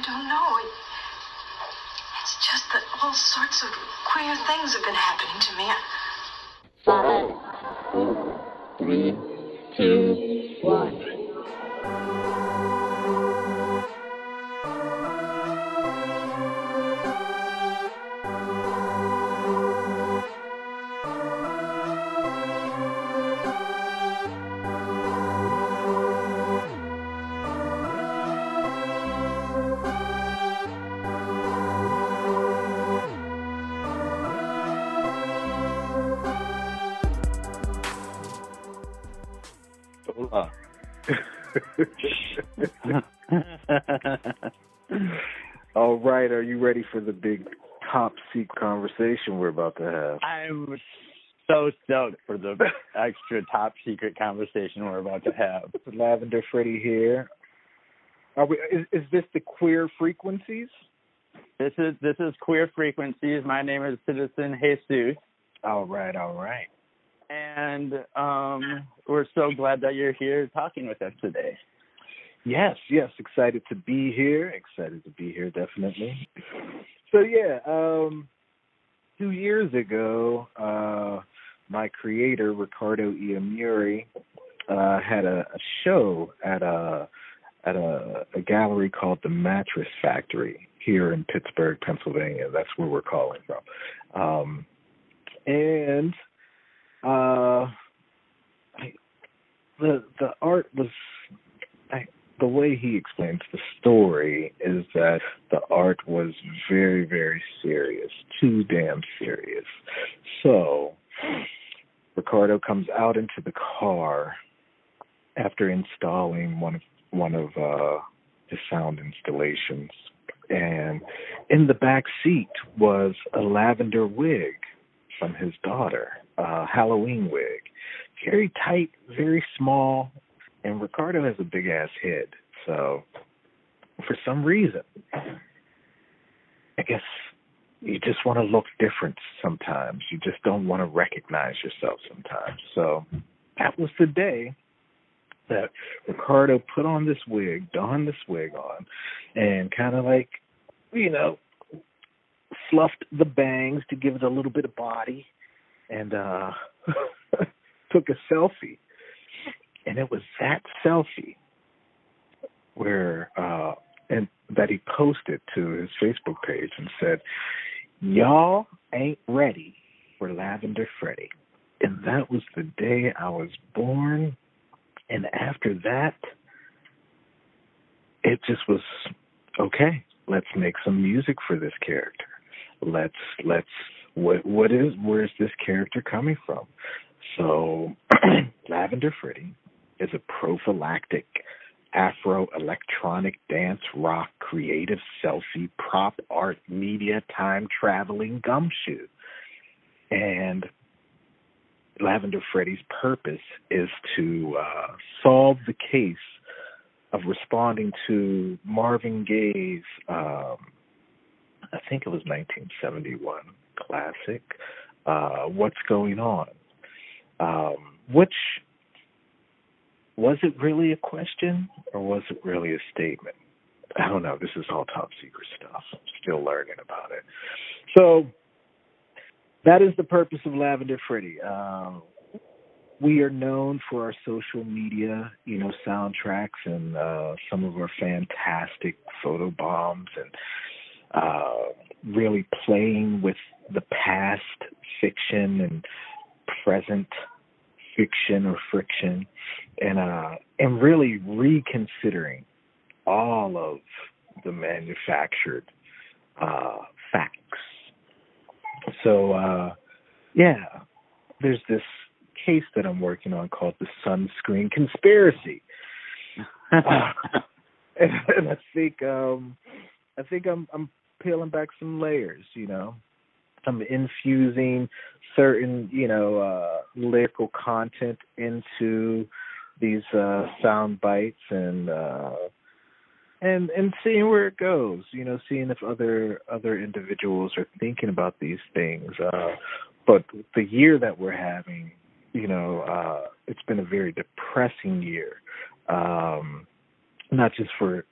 I don't know. It, it's just that all sorts of queer things have been happening to me. Five, I'm so stoked for the extra top secret conversation we're about to have. Lavender Freddy here. Are we? Is, is this the queer frequencies? This is this is Queer Frequencies. My name is Citizen Jesus, All right, all right. and um, we're so glad that you're here talking with us today. Yes, yes, excited to be here. Excited to be here, definitely. So yeah, um, two years ago, uh, my creator Ricardo Iamuuri uh, had a, a show at a at a, a gallery called the Mattress Factory here in Pittsburgh, Pennsylvania. That's where we're calling from. Um, and uh, I, the the art was the way he explains the story is that the art was very very serious, too damn serious. So Ricardo comes out into the car after installing one of one of uh his sound installations and in the back seat was a lavender wig from his daughter, a Halloween wig. Very tight, very small, and Ricardo has a big ass head. So for some reason, I guess you just want to look different sometimes. You just don't want to recognize yourself sometimes. So that was the day that Ricardo put on this wig, donned this wig on, and kind of like, you know, fluffed the bangs to give it a little bit of body, and uh took a selfie. And it was that selfie where uh and that he posted to his Facebook page and said, Y'all ain't ready for Lavender Freddy. And that was the day I was born. And after that, it just was okay. Let's make some music for this character. Let's let's what what is where's this character coming from? So Lavender Freddy is a prophylactic Afro electronic dance rock creative selfie prop art media time traveling gumshoe. And Lavender Freddy's purpose is to uh, solve the case of responding to Marvin Gaye's, um, I think it was 1971 classic, uh, What's Going On? Um, which was it really a question or was it really a statement? I don't know. This is all top secret stuff. I'm still learning about it. So that is the purpose of Lavender Freddy. Um, we are known for our social media, you know, soundtracks and uh, some of our fantastic photo bombs and uh, really playing with the past fiction and present fiction or friction and uh and really reconsidering all of the manufactured uh facts. So uh yeah there's this case that i'm working on called the sunscreen conspiracy. Uh, and, and i think um i think i'm i'm peeling back some layers you know I'm infusing certain, you know, uh lyrical content into these uh sound bites and uh and and seeing where it goes, you know, seeing if other other individuals are thinking about these things. Uh but the year that we're having, you know, uh it's been a very depressing year. Um not just for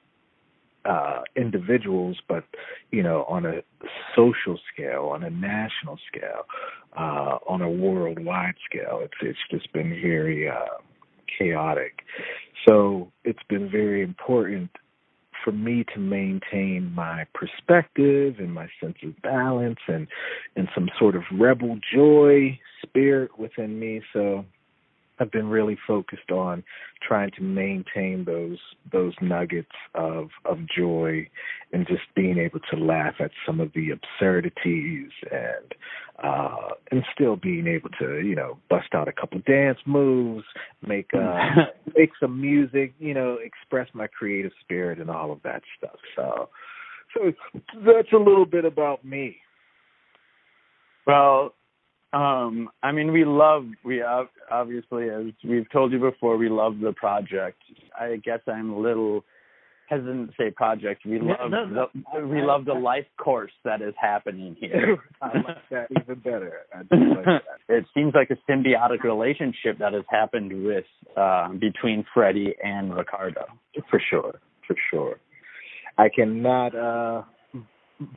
uh, individuals, but you know, on a social scale, on a national scale, uh, on a worldwide scale. It's it's just been very uh, chaotic. So it's been very important for me to maintain my perspective and my sense of balance and and some sort of rebel joy spirit within me. So I've been really focused on trying to maintain those those nuggets of of joy and just being able to laugh at some of the absurdities and uh and still being able to you know bust out a couple dance moves make uh make some music you know express my creative spirit and all of that stuff. So so that's a little bit about me. Well um, I mean, we love we obviously, as we've told you before, we love the project. I guess I'm a little hesitant to say project. We love no, no, the, we love the life course that is happening here. I like that even better. I like that. It seems like a symbiotic relationship that has happened with uh, between Freddy and Ricardo. For sure, for sure. I cannot uh,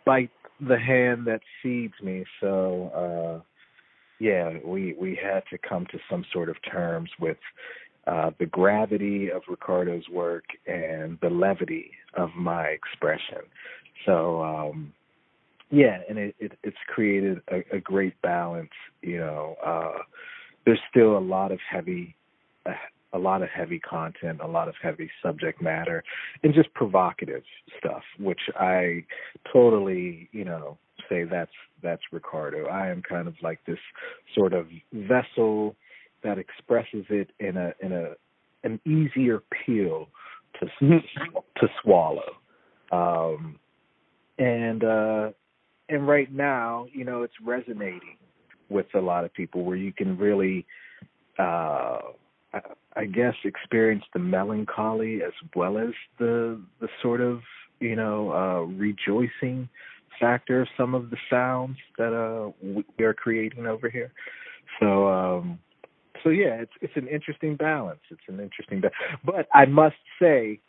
bite the hand that feeds me, so. uh yeah, we we had to come to some sort of terms with uh, the gravity of Ricardo's work and the levity of my expression. So um, yeah, and it, it it's created a, a great balance. You know, uh, there's still a lot of heavy. Uh, a lot of heavy content, a lot of heavy subject matter, and just provocative stuff, which I totally, you know, say that's that's Ricardo. I am kind of like this sort of vessel that expresses it in a in a an easier peel to to swallow. Um and uh and right now, you know, it's resonating with a lot of people where you can really uh I, I guess experience the melancholy as well as the the sort of, you know, uh rejoicing factor of some of the sounds that uh we are creating over here. So um so yeah, it's it's an interesting balance. It's an interesting ba- but I must say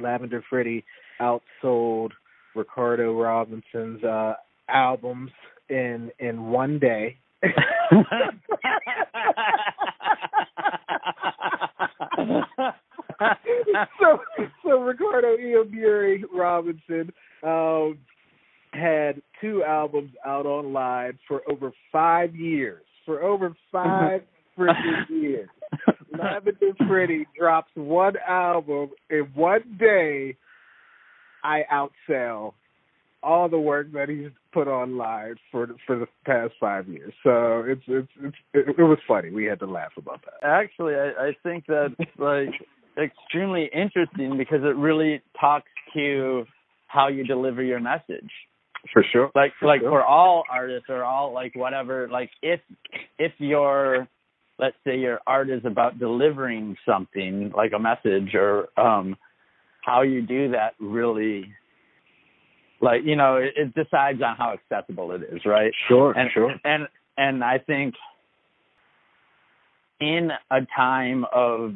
Lavender Freddy outsold Ricardo Robinson's uh albums in in one day. so so Ricardo Iamuuri Robinson um had two albums out online for over five years. For over five freaking years. Lavender Freddy drops one album in one day. I outsell all the work that he's put online for for the past five years. So it's it's, it's it, it was funny. We had to laugh about that. Actually, I, I think that's like extremely interesting because it really talks to how you deliver your message. For sure. Like for like sure. for all artists or all like whatever, like if if your let's say your art is about delivering something like a message or um how you do that really like you know it, it decides on how accessible it is right Sure, and sure. and and i think in a time of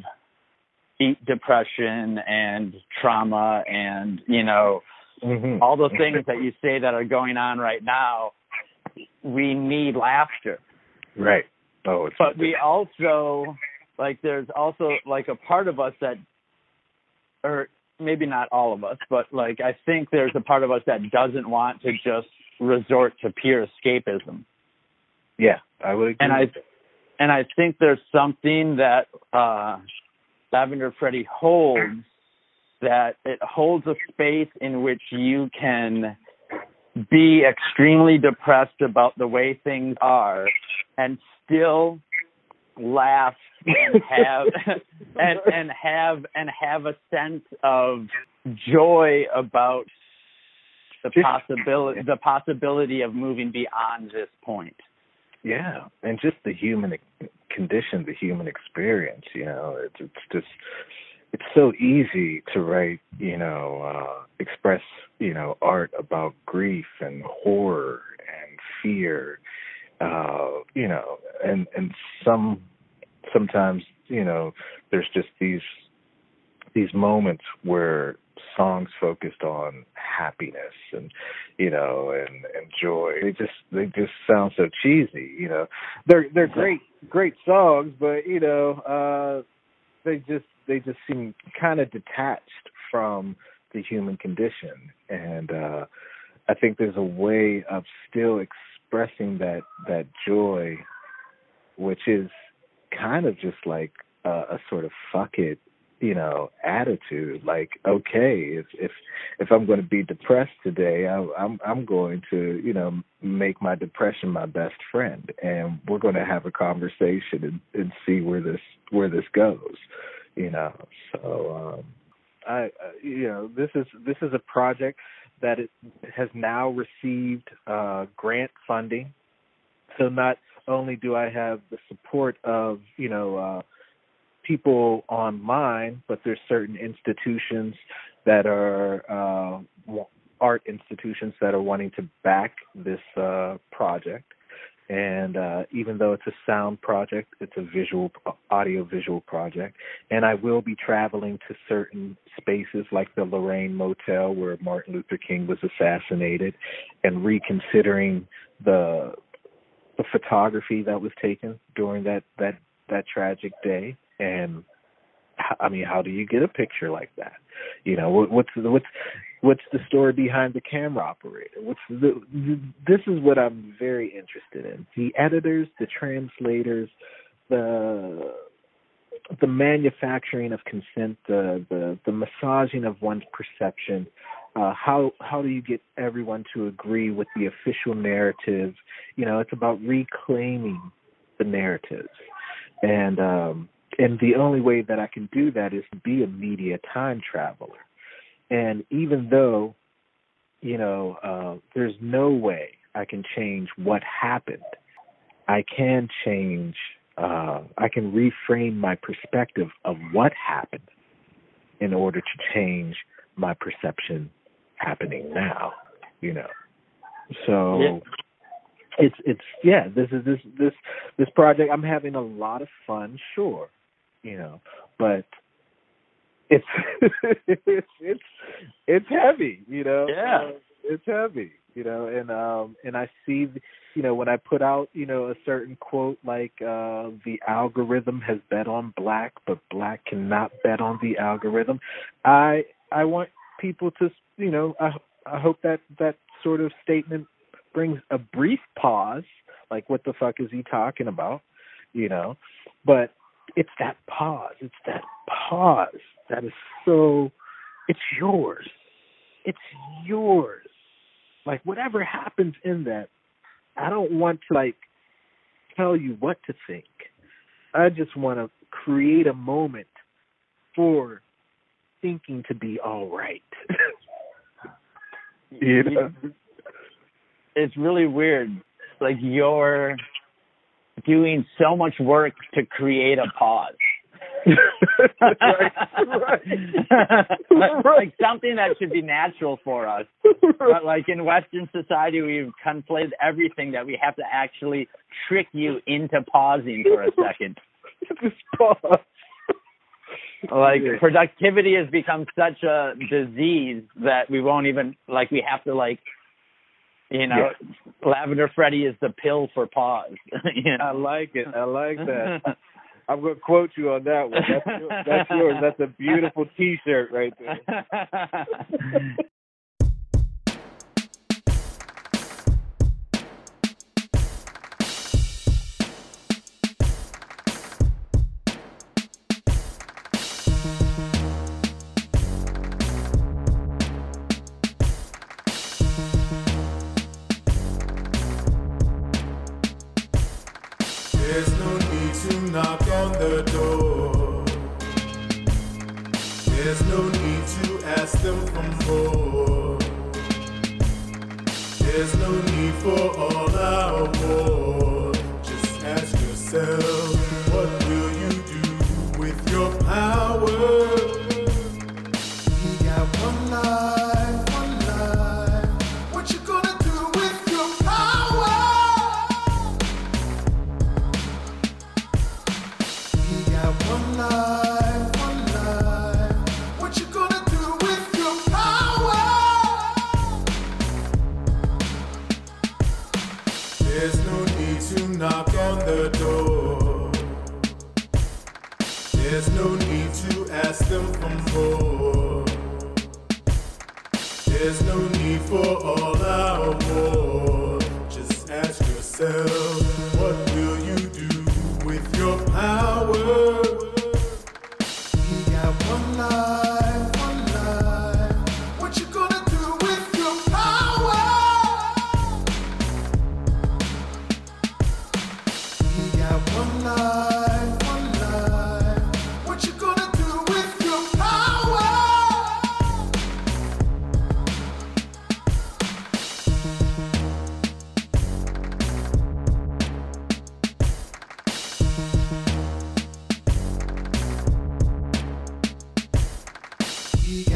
deep depression and trauma and you know Mm-hmm. all the things that you say that are going on right now we need laughter Right. Oh, it's but we also like there's also like a part of us that or maybe not all of us but like i think there's a part of us that doesn't want to just resort to pure escapism yeah, I would agree. and i and i think there's something that uh lavender freddy holds that it holds a space in which you can be extremely depressed about the way things are and still laugh and have and and have and have a sense of joy about the possibility the possibility of moving beyond this point Yeah, and just the human condition, the human experience. You know, it's it's just it's so easy to write. You know, uh, express you know art about grief and horror and fear. Uh, you know, and and some sometimes you know there's just these these moments where songs focused on happiness and you know and and joy. They just they just sound so cheesy. You know, they're they're great great songs, but you know, uh, they just they just seem kind of detached from the human condition, and uh, I think there's a way of still expressing that that joy, which is kind of just like a, a sort of fuck it you know attitude. Like okay if if if i'm going to be depressed today I, i'm i'm going to you know make my depression my best friend. And we're going to have a conversation and, and see where this where this goes you know so um i uh, you know this is this is a project that it has now received uh grant funding so not only do i have the support of you know uh people online, but there's certain institutions that are uh, art institutions that are wanting to back this uh, project. And uh, even though it's a sound project, it's a visual, audio visual project. And I will be traveling to certain spaces like the Lorraine Motel where Martin Luther King was assassinated and reconsidering the the photography that was taken during that that that tragic day and I mean, how do you get a picture like that? You know, what's what's what's the story behind the camera operator? What's the this is what I'm very interested in. The editors, the translators, the the manufacturing of consent, the the, the massaging of one's perception. Uh, how how do you get everyone to agree with the official narrative? You know, it's about reclaiming the narratives, and um, and the only way that I can do that is to be a media time traveler. And even though, you know, uh, there's no way I can change what happened, I can change. Uh, I can reframe my perspective of what happened in order to change my perception happening now. You know, so. Yeah it's it's yeah this is this this this project i'm having a lot of fun sure you know, but it's it's it's it's heavy, you know. Yeah. Uh, it's heavy, you know, and um and I see you know when I put out, you know, a certain quote like uh the algorithm has bet on black, but black cannot bet on the algorithm. I I want people to, you know, I I hope that that sort of statement brings a brief pause, like what the fuck is he talking about, you know? But it's that pause. It's that pause that is so. It's yours. It's yours. Like whatever happens in that, I don't want to like tell you what to think. I just want to create a moment for thinking to be all right. you know? It's really weird. Like your doing so much work to create a pause. right, right. like, like something that should be natural for us. But like in Western society, we've conflated everything that we have to actually trick you into pausing for a second. Just pause. Like productivity has become such a disease that we won't even like. We have to like you know, yeah. Lavender Freddy is the pill for pause. you know? I like it. I like that. I'm going to quote you on that one. That's, that's yours. That's a beautiful T-shirt right there. There's no need to knock on the door. There's no need to ask them for more. There's no need for all our war. Just ask yourself, what will you do with your power?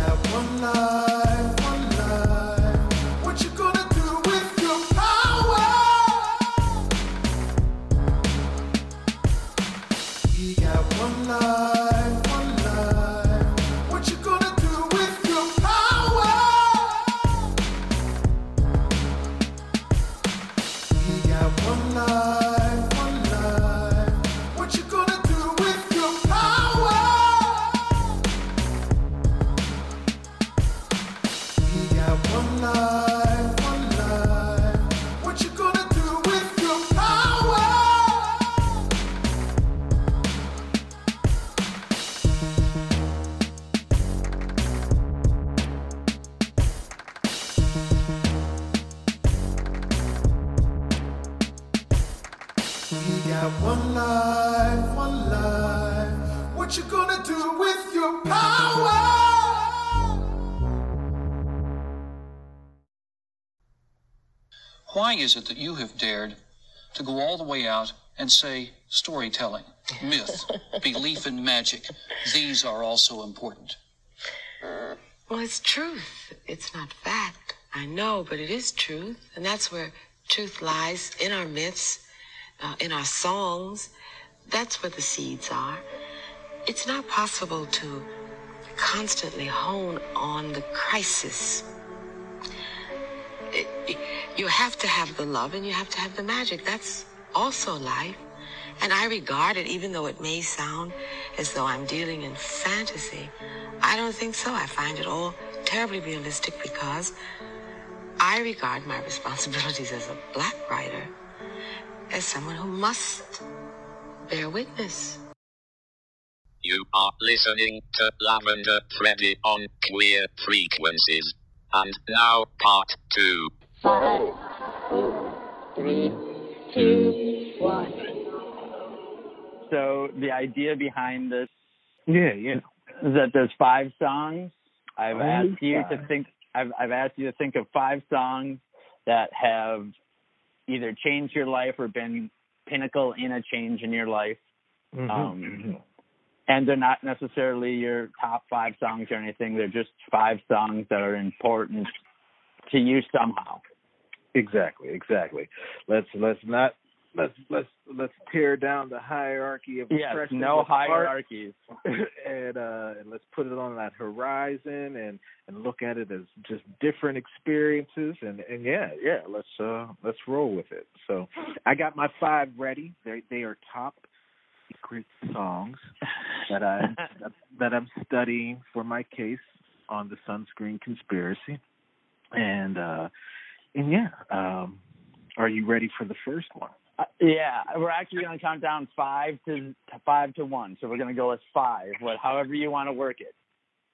Got one life, is it that you have dared to go all the way out and say storytelling, myth, belief in magic, these are also important? Well, it's truth. It's not fact. I know, but it is truth. And that's where truth lies in our myths, uh, in our songs. That's where the seeds are. It's not possible to constantly hone on the crisis. You have to have the love and you have to have the magic. That's also life. And I regard it, even though it may sound as though I'm dealing in fantasy, I don't think so. I find it all terribly realistic because I regard my responsibilities as a black writer as someone who must bear witness. You are listening to Lavender Freddy on Queer Frequencies. And now, part two. Five, four, three, two, one. So the idea behind this Yeah, yeah. is that there's five songs. I've Only asked you to think. I've I've asked you to think of five songs that have either changed your life or been pinnacle in a change in your life. Mhm, Um, mhm. And they're not necessarily your top five songs or anything. They're just five songs that are important to you somehow. Exactly, exactly. Let's let's not let's let's let's tear down the hierarchy of Yes, no hierarchies. and uh and let's put it on that horizon and and look at it as just different experiences. And and yeah yeah let's uh let's roll with it. So i got my five ready. They they are top secret songs that i that i'm studying for my case on the sunscreen conspiracy. And uh and yeah um are you ready for the first one Uh, yeah, we're actually going to count down five to, to five to one. So we're going to go with five, what, however you want to work it.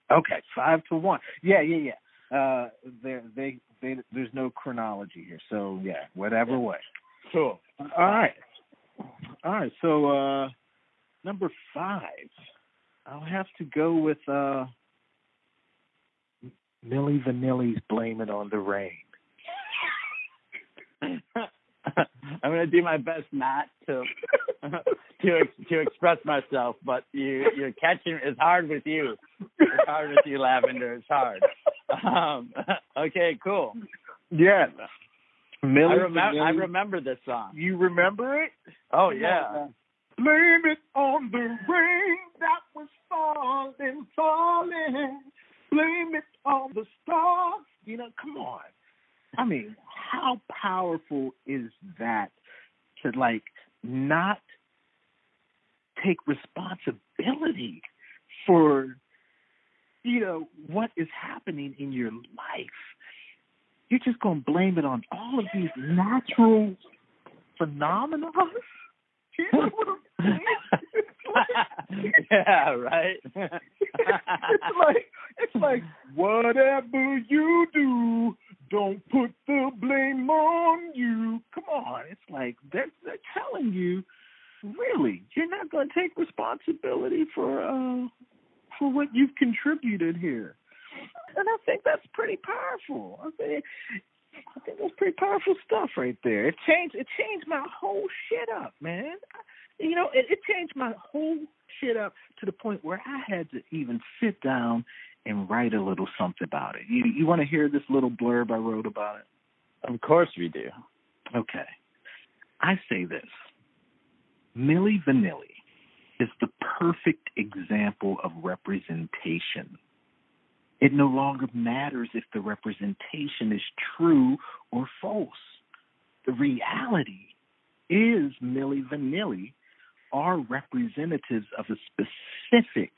Okay, five to one. Yeah, yeah, yeah. Uh, there, they, they, there's no chronology here, so yeah, whatever way. Cool. All right, all right. So uh, number five, I'll have to go with uh, Milli Vanilli's "Blame It on the Rain." I'm going to do my best not to to to express myself, but you you're catching. It's hard with you. It's hard with you, Lavender. It's hard. Um, okay, cool. Yeah, Milli I remember. I remember this song. You remember it? Oh yeah. Blame it on the rain that was falling, falling. Blame it on the stars. You know, come on. I mean, how powerful is that to like not take responsibility for you know what is happening in your life. You're just going to blame it on all of these natural phenomena. You know yeah, right. it's like it's like whatever you do, don't put the blame on you. Come on, it's like they're they're telling you, really, you're not going to take responsibility for uh for what you've contributed here, and I think that's pretty powerful. I think I think that's pretty powerful stuff right there. It changed it changed my whole shit up, man. You know, it, it changed my whole shit up to the point where I had to even sit down and write a little something about it. You you want to hear this little blurb I wrote about it? of course we do. Okay. I say this. Milli Vanilli is the perfect example of representation. It no longer matters if the representation is true or false. The reality is Milli Vanilli are representatives of a specific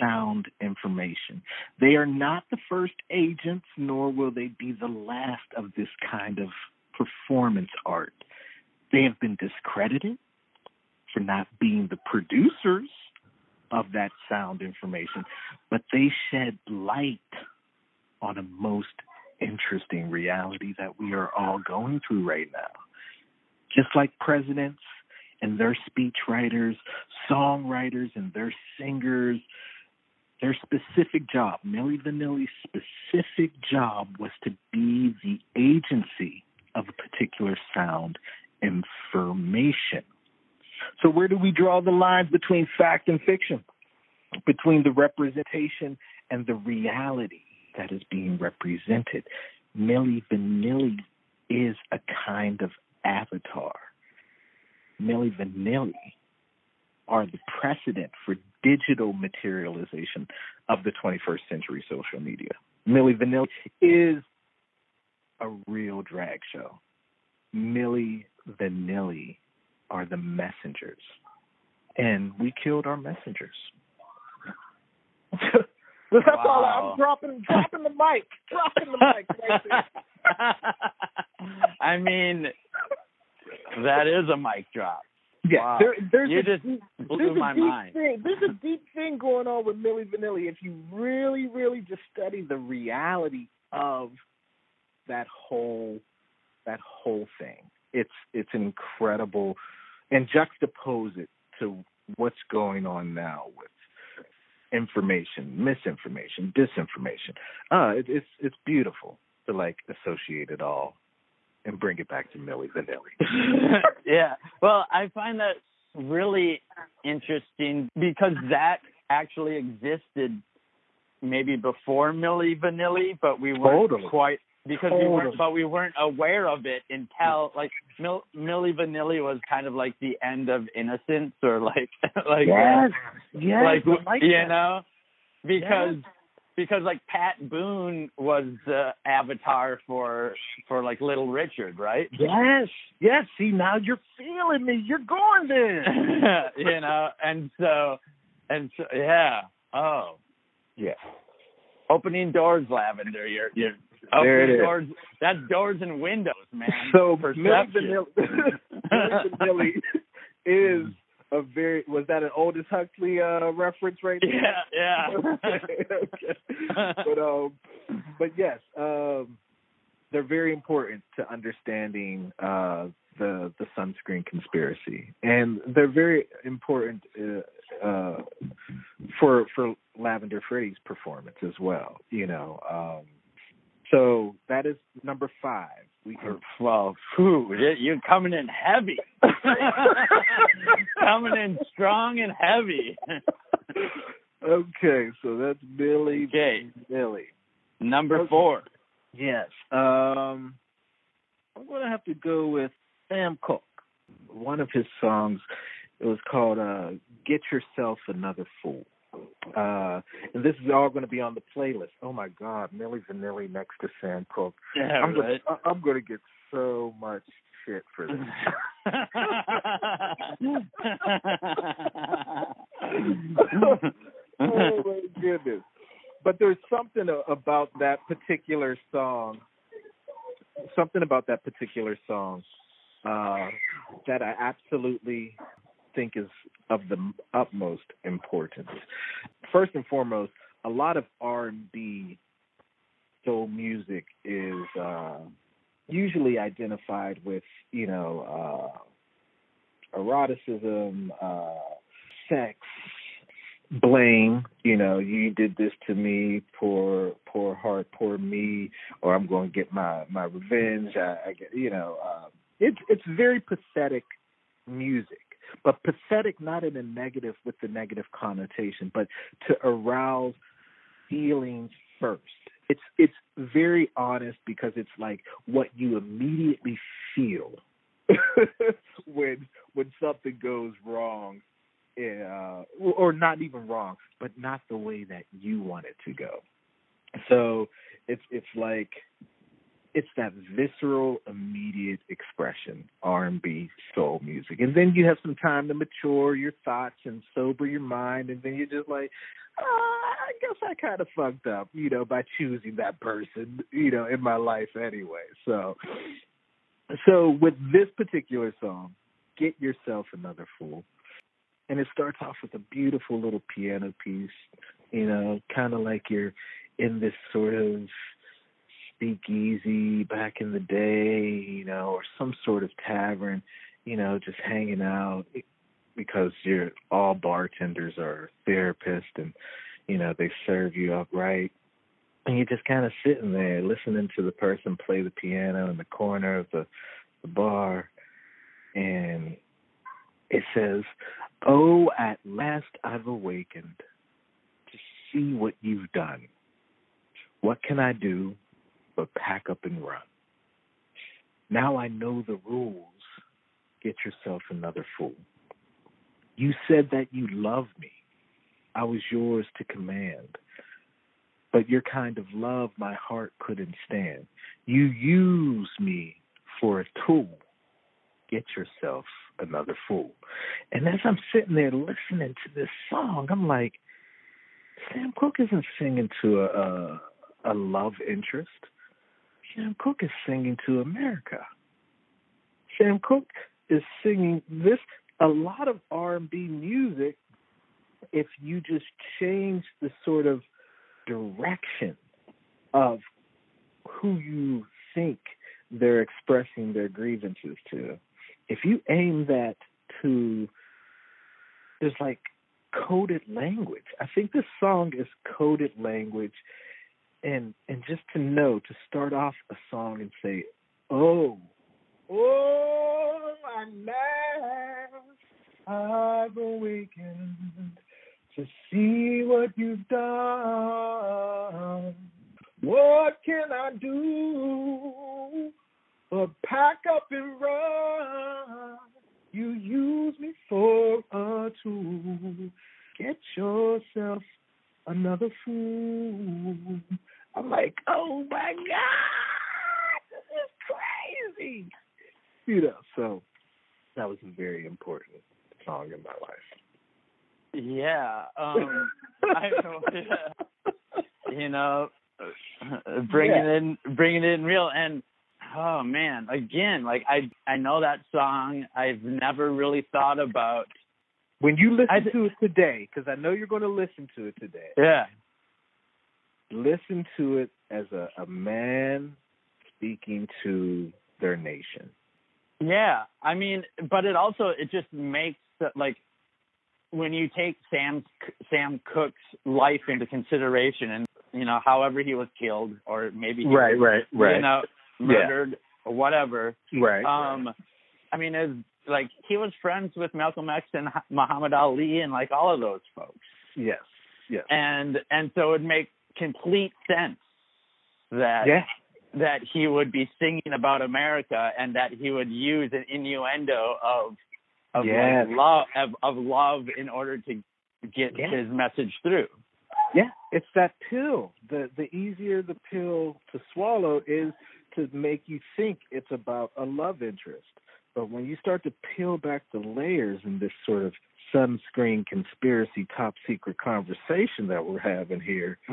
sound information. They are not the first agents, nor will they be the last of this kind of performance art. They have been discredited for not being the producers of that sound information, but they shed light on a most interesting reality that we are all going through right now. Just like presidents and their speech writers, songwriters and their singers, their specific job, Milli Vanilli's specific job was to be the agency of a particular sound information. So where do we draw the lines between fact and fiction? Between the representation and the reality that is being represented. Milli Vanilli is a kind of avatar. Milli Vanilli are the precedent for digital materialization of the 21st century social media. Milli Vanilli is a real drag show. Milli Vanilli are the messengers. And we killed our messengers. That's all I'm dropping dropping the mic. Dropping the mic right. I mean, that is a mic drop. Yeah, Wow. there, there's You a just deep, blew there's my a deep mind. thing. There's a deep thing going on with Milli Vanilli. If you really, really just study the reality of that whole that whole thing, it's it's incredible, and juxtapose it to what's going on now with information, misinformation, disinformation. Uh, it, it's it's beautiful to like associate it all and bring it back to Milli Vanilli. yeah. Well, I find that really interesting because that actually existed maybe before Milli Vanilli, but we weren't Totally. quite because we weren't but we weren't aware of it until like Mil, Milli Vanilli was kind of like the end of innocence or like like yes, yes, like, like you that. know because because like Pat Boone was the avatar for for like Little Richard, right? Yes, yes. See, now you're feeling me. You're going there. you know, and so and so yeah. Oh, yeah. opening doors, Lavender. You're you're There it opening is. doors. That's doors and windows, man. So Perception. Milli Vanilli is a very. Was that an Aldous Huxley uh, reference right there? Yeah, yeah. okay. But um, but yes, um, they're very important to understanding uh the the sunscreen conspiracy, and they're very important uh, uh for for Lavender Freddy's performance as well. You know, um, so that is number five. We can well, you- you're coming in heavy. coming in strong and heavy. okay, so that's Billy. Okay. Billy. Number Okay. four. Yes. Um, I'm gonna have to go with Sam Cooke. One of his songs, it was called uh, "Get Yourself Another Fool," uh, and this is all going to be on the playlist. Oh my God, Milli Vanilli next to Sam Cooke. Yeah, I'm right. gonna, I'm going to get so much shit for this. oh my goodness! But there's something about that particular song. Something about that particular song uh, that I absolutely think is of the utmost importance. First and foremost, a lot of R&B soul music is uh, usually identified with, you know, uh, eroticism, uh, sex, blame. You know, you did this to me, poor, poor heart, poor me, or I'm going to get my my revenge. I, I get, you know, uh, it's it's very pathetic music, but pathetic not in a negative with the negative connotation, but to arouse feelings first. It's it's very honest because it's like what you immediately feel when when something goes wrong, uh, or not even wrong, but not the way that you want it to go. So it's it's like it's that visceral, immediate expression, R and B, soul music, and then you have some time to mature your thoughts and sober your mind, and then you're just like, oh, I guess I kind of fucked up, you know, by choosing that person, you know, in my life anyway. So, so with this particular song, "Get Yourself Another Fool," and it starts off with a beautiful little piano piece, you know, kind of like you're in this sort of speakeasy back in the day, you know, or some sort of tavern, you know, just hanging out eh, because you're all bartenders are therapists and you know they serve you up right. And you're just kind of sitting there listening to the person play the piano in the corner of the, the bar. And it says oh at last i've awakened to see what you've done. What can i do but pack up and run now i know the rules get yourself another fool you said that you loved me. I was yours to command. But your kind of love my heart couldn't stand. You use me for a tool. Get yourself another fool. And as I'm sitting there listening to this song, I'm like, Sam Cooke isn't singing to a, a, a love interest. Sam Cooke is singing to America. Sam Cooke is singing this a lot of R&B music if you just change the sort of direction of who you think they're expressing their grievances to. If you aim that to there's like coded language. I think this song is coded language and and just to know to start off a song and say, "Oh, oh, I've awakened to see what you've done. What can I do but pack up and run? You use me for a tool. Get yourself another fool. I'm like, oh my God, this is crazy. You know, so that was a very important song in my life. Yeah, um, I know. you know, bringing Yeah. in bringing it in real and oh man, again, like I I know that song. I've never really thought about. When you listen I- to it today, because I know you're going to listen to it today, Yeah, listen to it as a, a man speaking to their nation. yeah. I mean, but it also it just makes like when you take Sam Sam Cooke's life into consideration and you know however he was killed or maybe he was, right, you know murdered or whatever right. um i mean as like he was friends with malcolm x and muhammad ali and like all of those folks yes, yes, and and so it makes complete sense that yeah, that he would be singing about america and that he would use an innuendo of of like love of, of love in order to get Yeah. his message through yeah. It's that pill. The the easier the pill to swallow is to make you think it's about a love interest. But when you start to peel back the layers in this sort of sunscreen conspiracy top secret conversation that we're having here,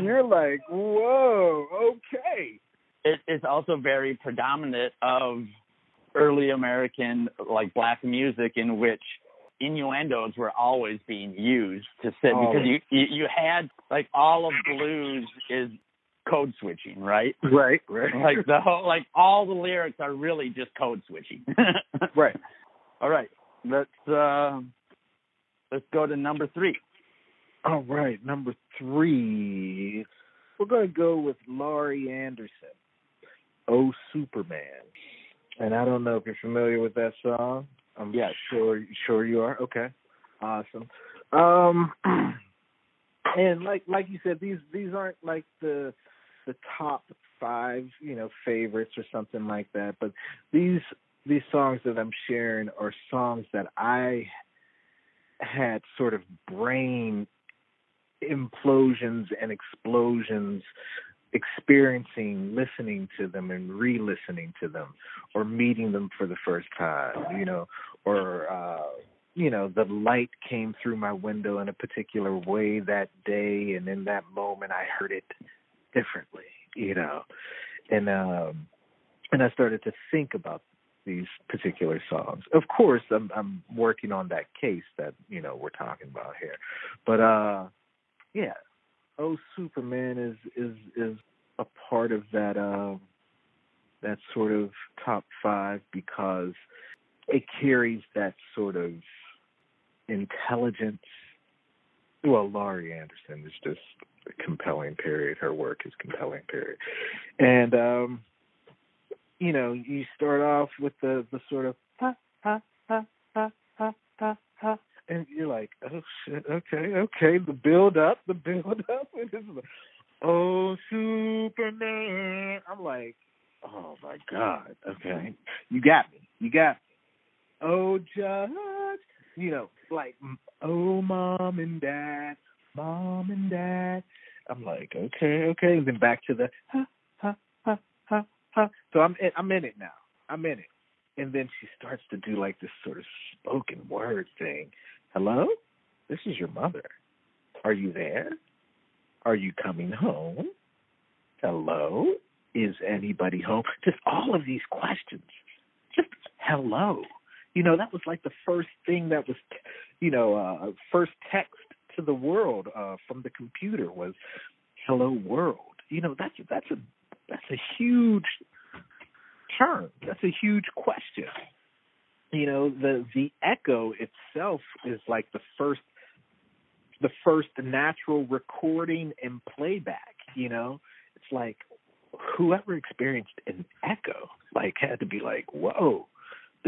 you're like, whoa, okay. it is also very predominant of early American like black music in which innuendos were always being used to sit because you, you you had like all of blues is code switching, right? Right, right. Like the whole like all the lyrics are really just code switching. right. All right. Let's uh let's go to number 3. All right, number three. We're going to go with Laurie Anderson, Oh Superman. And I don't know if you're familiar with that song. I'm Yes. sure sure you are. Okay. Awesome. Um and like like you said, these these aren't like the the top five, you know, favorites or something like that. But these these songs that I'm sharing are songs that I had sort of brain implosions and explosions experiencing listening to them and re-listening to them or meeting them for the first time you know or uh you know the light came through my window in a particular way that day and in that moment I heard it differently you know and um and I started to think about these particular songs. Of course, I'm I'm working on that case that you know we're talking about here, but uh, yeah, Oh Superman is is is a part of that uh, that sort of top five because it carries that sort of intelligence. Well, Laurie Anderson is just compelling. Period. Her work is compelling. Period. And um, you know, you start off with the the sort of ha ha ha ha ha ha ha, and you're like, oh shit, okay, okay, the build up, the build up, it's like, oh Superman. I'm like, oh my god, okay, you got me, you got me. Oh Judge, you know, like, oh mom and dad, mom and dad. I'm like, okay, okay, and then back to the ha ha ha ha ha. So I'm in, I'm in it now. I'm in it. And then she starts to do like this sort of spoken word thing. Hello, this is your mother. Are you there? Are you coming home? Hello, is anybody home? Just all of these questions. Just hello. You know, that was like the first thing that was, you know, uh, first text to the world uh, from the computer was "Hello World." You know, that's that's a that's a huge term. That's a huge question. You know, the the echo itself is like the first the first natural recording and playback, you know? It's like whoever experienced an echo like had to be like, Whoa,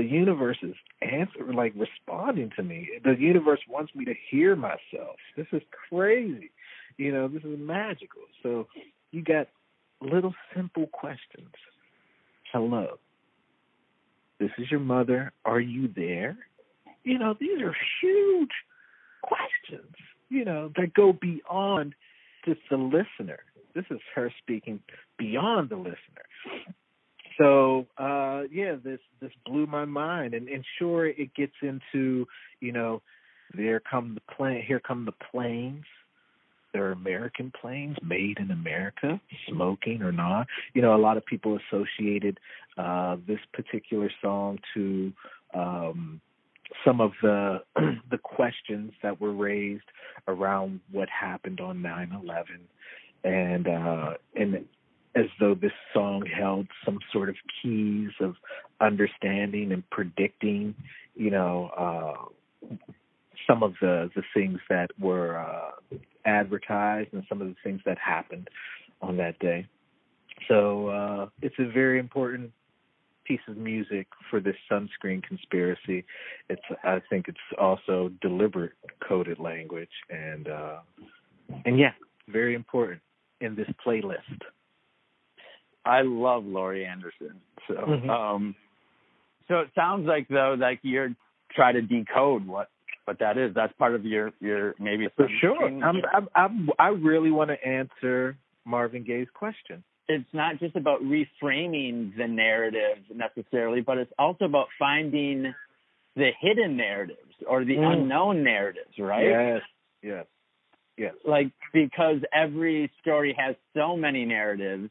the universe is answering, like responding to me. The universe wants me to hear myself. This is crazy. You know, this is magical. So you got little simple questions. Hello. This is your mother. Are you there? You know, these are huge questions, you know, that go beyond just the listener. This is her speaking beyond the listener. So uh yeah, this this blew my mind and, and sure it gets into, you know, there come the plane here come the planes. They're American planes made in America, smoking or not. You know, a lot of people associated uh this particular song to um some of the the questions that were raised around what happened on 9/11 and uh and as though this song held some sort of keys of understanding and predicting, you know, uh some of the the things that were uh advertised and some of the things that happened on that day. So uh it's a very important piece of music for this sunscreen conspiracy. It's I think it's also deliberate coded language and uh and yeah, very important in this playlist. I love Laurie Anderson. So Mhm. um so it sounds like though like you're trying to decode what what that is. That's part of your your maybe For sure. I'm, I'm, I'm, I really want to answer Marvin Gaye's question. It's not just about reframing the narrative necessarily, but it's also about finding the hidden narratives or the Mm. unknown narratives, right? Yes, yes, yes. Like because every story has so many narratives,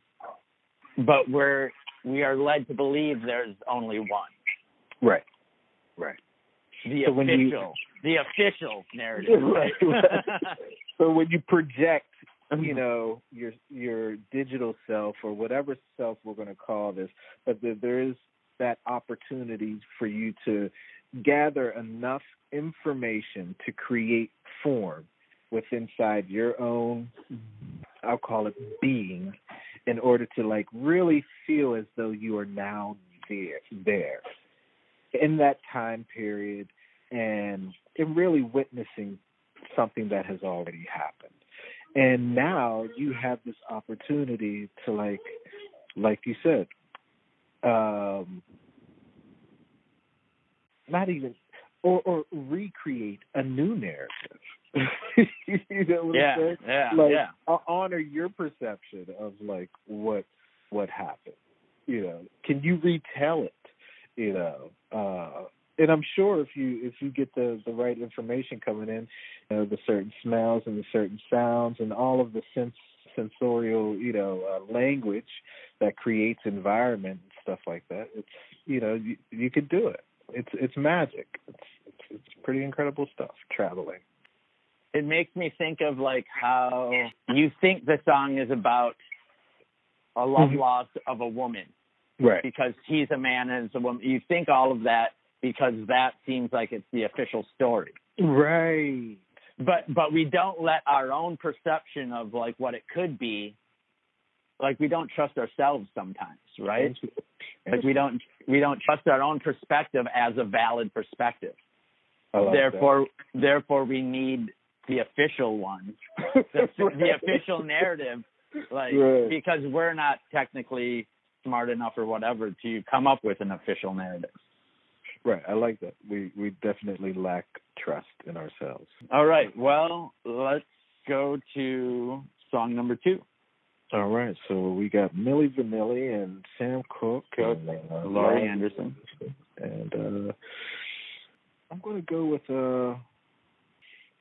but we're we are led to believe there's only one. Right, right. The So when you- official, the official narrative. Right. So when you project, you mm-hmm. know, your your digital self or whatever self we're going to call this, but there, there is that opportunity for you to gather enough information to create form with inside your own I'll call it being in order to like really feel as though you are now there there in that time period and and really witnessing something that has already happened. And now you have this opportunity to like like you said, um not even or or recreate a new narrative. you know what yeah, I'm saying? yeah, like yeah. ho- honor your perception of like what what happened. You know, can you retell it? You know, uh, and I'm sure if you if you get the the right information coming in, you know, the certain smells and the certain sounds and all of the sense sensorial you know uh, language that creates environment and stuff like that. It's you know you you could do it. It's it's magic. It's it's, it's pretty incredible stuff. Traveling. It makes me think of like how you think the song is about a love Mhm. loss of a woman Right. because he's a man and it's a woman. You think all of that because that seems like it's the official story. Right. But but we don't let our own perception of like what it could be like we don't trust ourselves sometimes, right? Like we don't we don't trust our own perspective as a valid perspective. Therefore therefore we need the official one the, the official narrative like Right. because we're not technically smart enough or whatever to come up with an official narrative Right. I like that. We we definitely lack trust in ourselves. all right well let's go to song number two All right. So we got Milli Vanilli and Sam Cooke, Cooke, and uh, Laurie Anderson. and uh I'm going to go with uh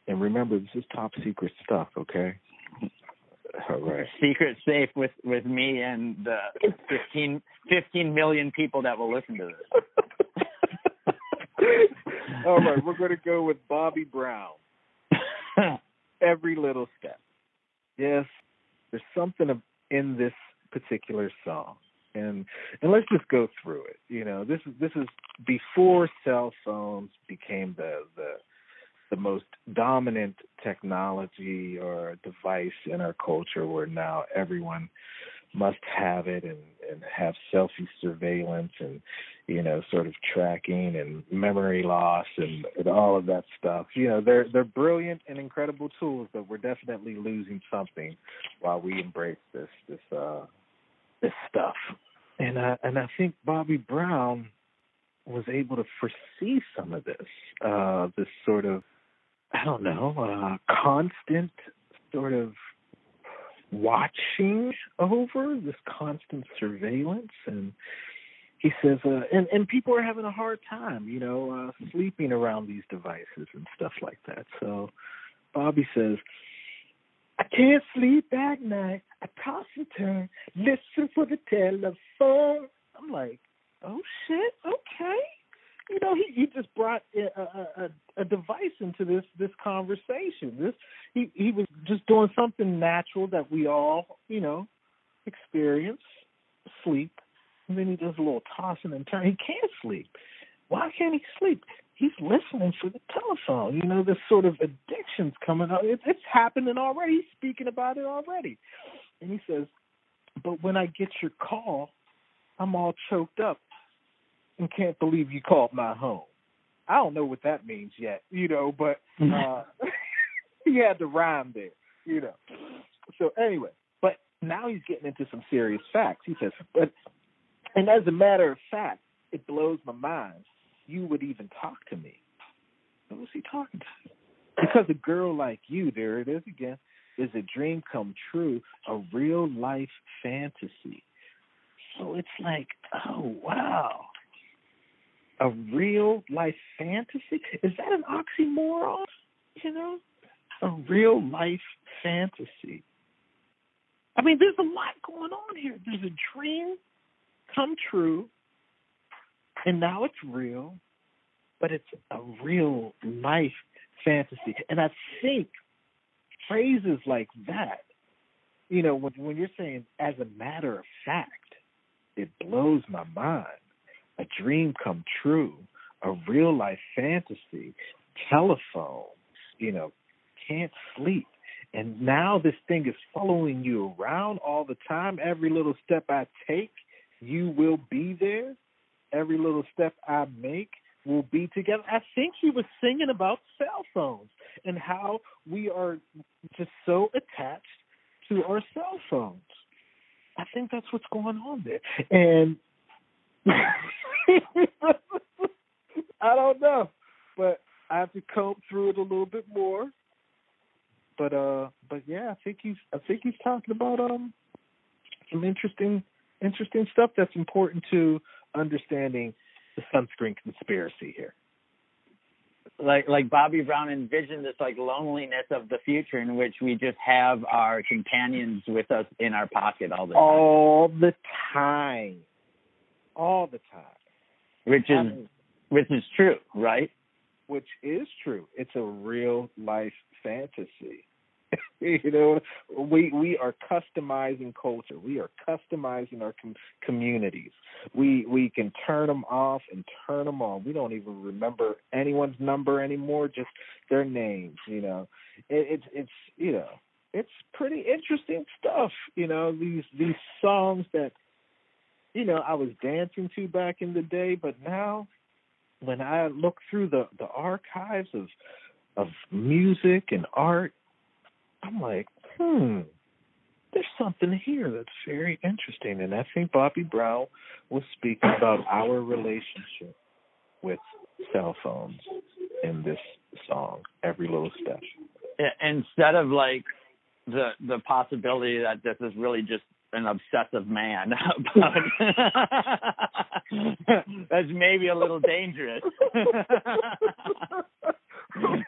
and remember this is top secret stuff, okay? All right. secret safe with with me and the 15, 15 million people that will listen to this All right, we're going to go with Bobby Brown. Every little step. Yes, there's something in this particular song, and and let's just go through it. You know, this is this is before cell phones became the the the most dominant technology or device in our culture, where now everyone must have it and and have selfie surveillance and you know sort of tracking and memory loss and, and all of that stuff. You know they're they're brilliant and incredible tools but we're definitely losing something while we embrace this this uh this stuff. And uh and i think bobby brown was able to foresee some of this uh this sort of i don't know uh constant sort of watching over this constant surveillance and he says uh and and people are having a hard time you know uh sleeping around these devices and stuff like that. So bobby says i can't sleep at night. I toss and turn listen for the telephone. I'm like oh shit. Okay you know, he, he just brought a, a, a, device into this this conversation. This he he was just doing something natural that we all, you know, experience, sleep, and then he does a little tossing and turning. He can't sleep. Why can't he sleep? He's listening for the telephone. You know, this sort of addiction's coming up. It, it's happening already. He's speaking about it already. And he says, but when I get your call, I'm all choked up and can't believe you called my home. I don't know what that means yet, you know, but uh he had to rhyme there, you know. So anyway, but now he's getting into some serious facts. He says, but and as a matter of fact, it blows my mind. You would even talk to me. Who was he talking to? Because a girl like you, there it is again, is a dream come true, a real life fantasy. So it's like, oh wow. A real life fantasy? Is that an oxymoron? You know? A real life fantasy. I mean, there's a lot going on here. There's a dream come true, and now it's real, but it's a real life fantasy. And I think phrases like that, you know, when, when you're saying, as a matter of fact, it blows my mind. A dream come true, a real life fantasy, telephone, you know, can't sleep. And now this thing is following you around all the time. Every little step I take, you will be there. Every little step I make will be together. I think he was singing about cell phones and how we are just so attached to our cell phones. I think that's what's going on there. And I don't know, but I have to comb through it a little bit more. But uh, but yeah, I think he's I think he's talking about um some interesting interesting stuff that's important to understanding the sunscreen conspiracy here. Like like Bobby Brown envisioned this like loneliness of the future in which we just have our companions with us in our pocket all the time. All the time. All the time. Which is I mean, which is true, right? which is true. It's a real life fantasy. you know, we we are customizing culture. We are customizing our com- communities. We we can turn them off and turn them on. We don't even remember anyone's number anymore, just their names. You know, it, it's it's you know it's pretty interesting stuff. You know these these songs that you know I was dancing to back in the day, but now when I look through the the archives of of music and art, I'm like, hmm, there's something here that's very interesting. And I think Bobby Brown was speaking about our relationship with cell phones in this song, Every Little Step. Instead of like the the possibility that this is really just an obsessive man that's maybe a little dangerous. sure,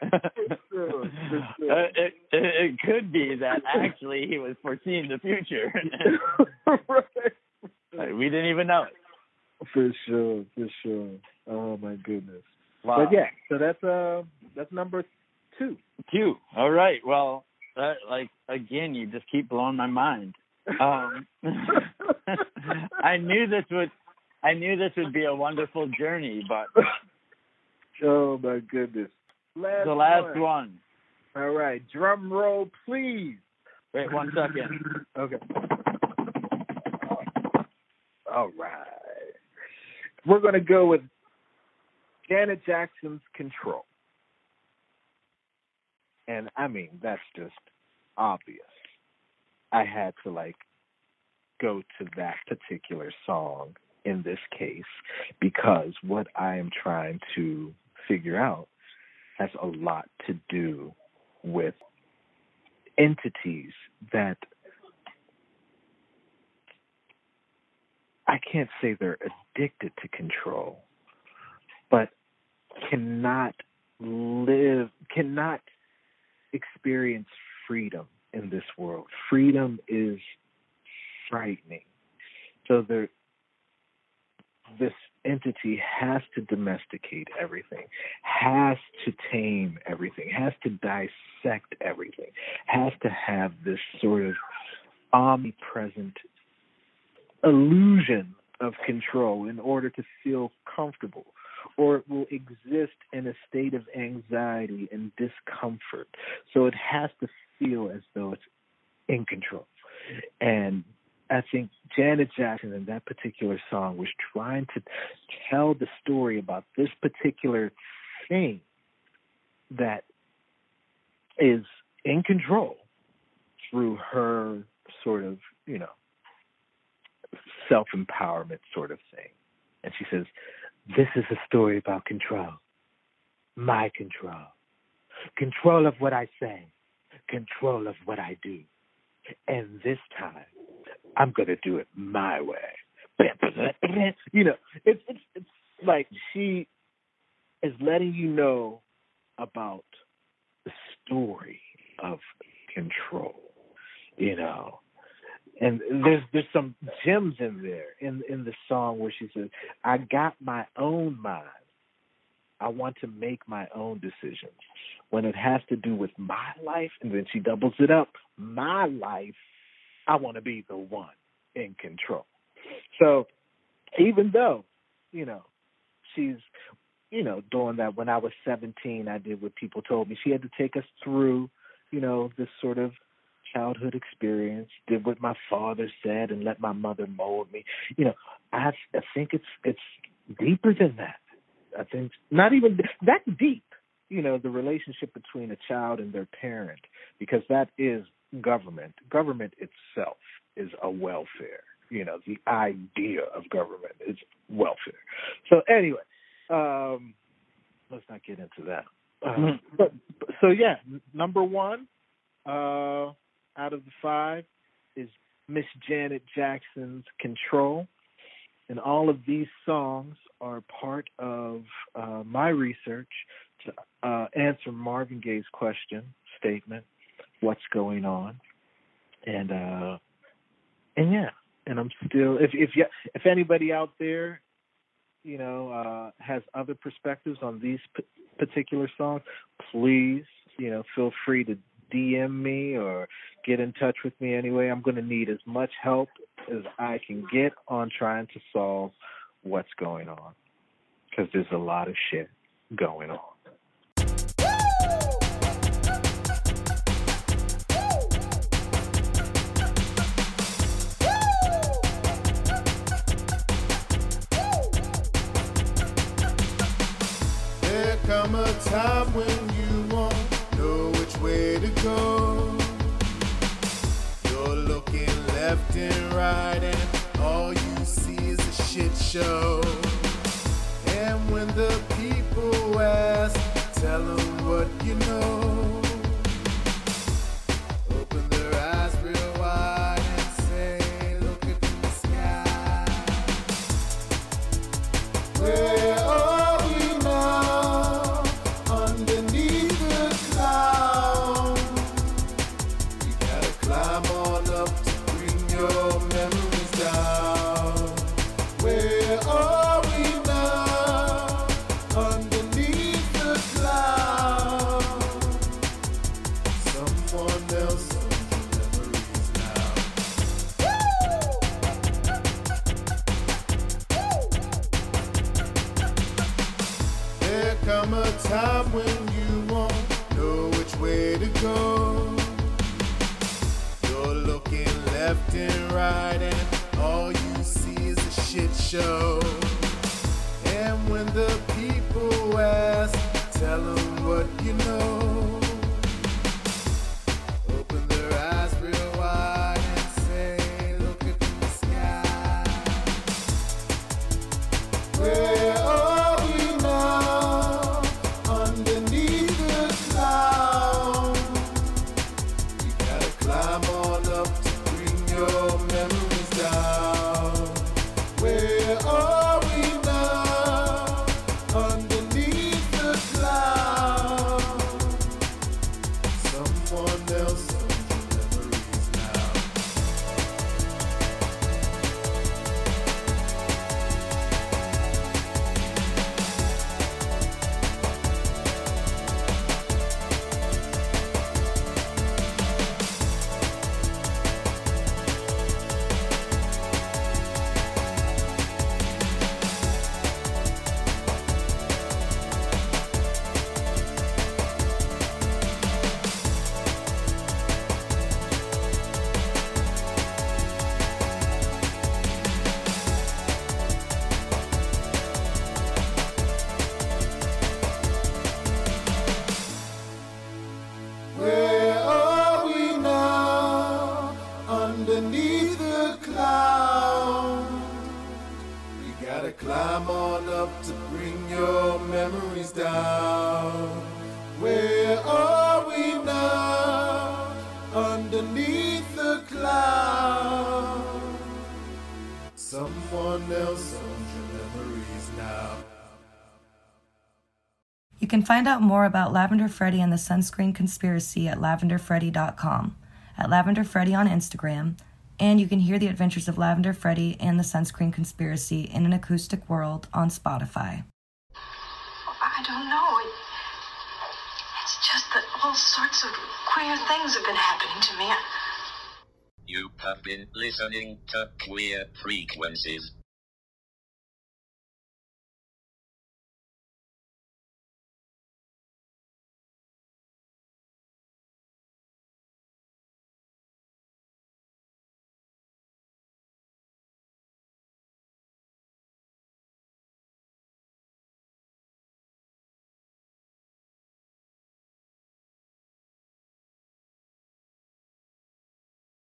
for sure. Uh, it, it, it could be that actually he was foreseeing the future. right. we didn't even know it. For sure, for sure. Oh my goodness. Wow. But yeah, so that's uh that's number two. Two. All right. Well, uh, like again, you just keep blowing my mind. Um, I knew this would, I knew this would be a wonderful journey, but oh my goodness. Last the last one. one. All right, drum roll, please. Wait one second. Okay. All right. We're going to go with Janet Jackson's Control. And I mean, that's just obvious. I had to like go to that particular song in this case because what I am trying to figure out has a lot to do with entities that I can't say they're addicted to control, but cannot live, cannot experience freedom in this world. Freedom is frightening. So there, this entity has to domesticate everything, has to tame everything, has to dissect everything, has to have this sort of omnipresent illusion of control in order to feel comfortable, or it will exist in a state of anxiety and discomfort. So it has to feel as though it's in control. And I think Janet Jackson in that particular song was trying to tell the story about this particular thing that is in control through her sort of, you know, self empowerment sort of thing. And she says, This is a story about control. My control. Control of what I say. Control of what I do. And this time, I'm going to do it my way. You know, it's, it's, it's like she is letting you know about the story of control, you know. And there's there's some gems in there in in the song where she says, "I got my own mind. I want to make my own decisions. When it has to do with my life, and then she doubles it up, my life, I want to be the one in control. So even though, you know, she's, you know, doing that when I was 17, I did what people told me. She had to take us through, you know, this sort of childhood experience, did what my father said and let my mother mold me. You know, I I think it's it's deeper than that. I think not even that deep. You know, the relationship between a child and their parent, because that is government. Government itself is a welfare. You know, the idea of government is welfare. So anyway, um, let's not get into that. Uh, but so yeah, number one uh, out of the five is Miss Janet Jackson's "Control," and all of these songs are part of uh, my research uh, answer Marvin Gaye's question statement, "What's going on?" and uh, and yeah, and I'm still if if you, if anybody out there, you know, uh, has other perspectives on these p- particular songs, please, you know, feel free to DM me or get in touch with me anyway. I'm going to need as much help as I can get on trying to solve what's going on because there's a lot of shit going on. Come a time when you won't know which way to go. You're looking left and right, and all you see is a shit show. And when the people ask, tell them what you know. Find out more about Lavender Freddy and the Sunscreen Conspiracy at lavenderfreddy.com, at Lavender Freddy on Instagram, and you can hear the adventures of Lavender Freddy and the Sunscreen Conspiracy in an acoustic world on Spotify. I don't know. It's just that all sorts of queer things have been happening to me. You have been listening to Queer Frequencies.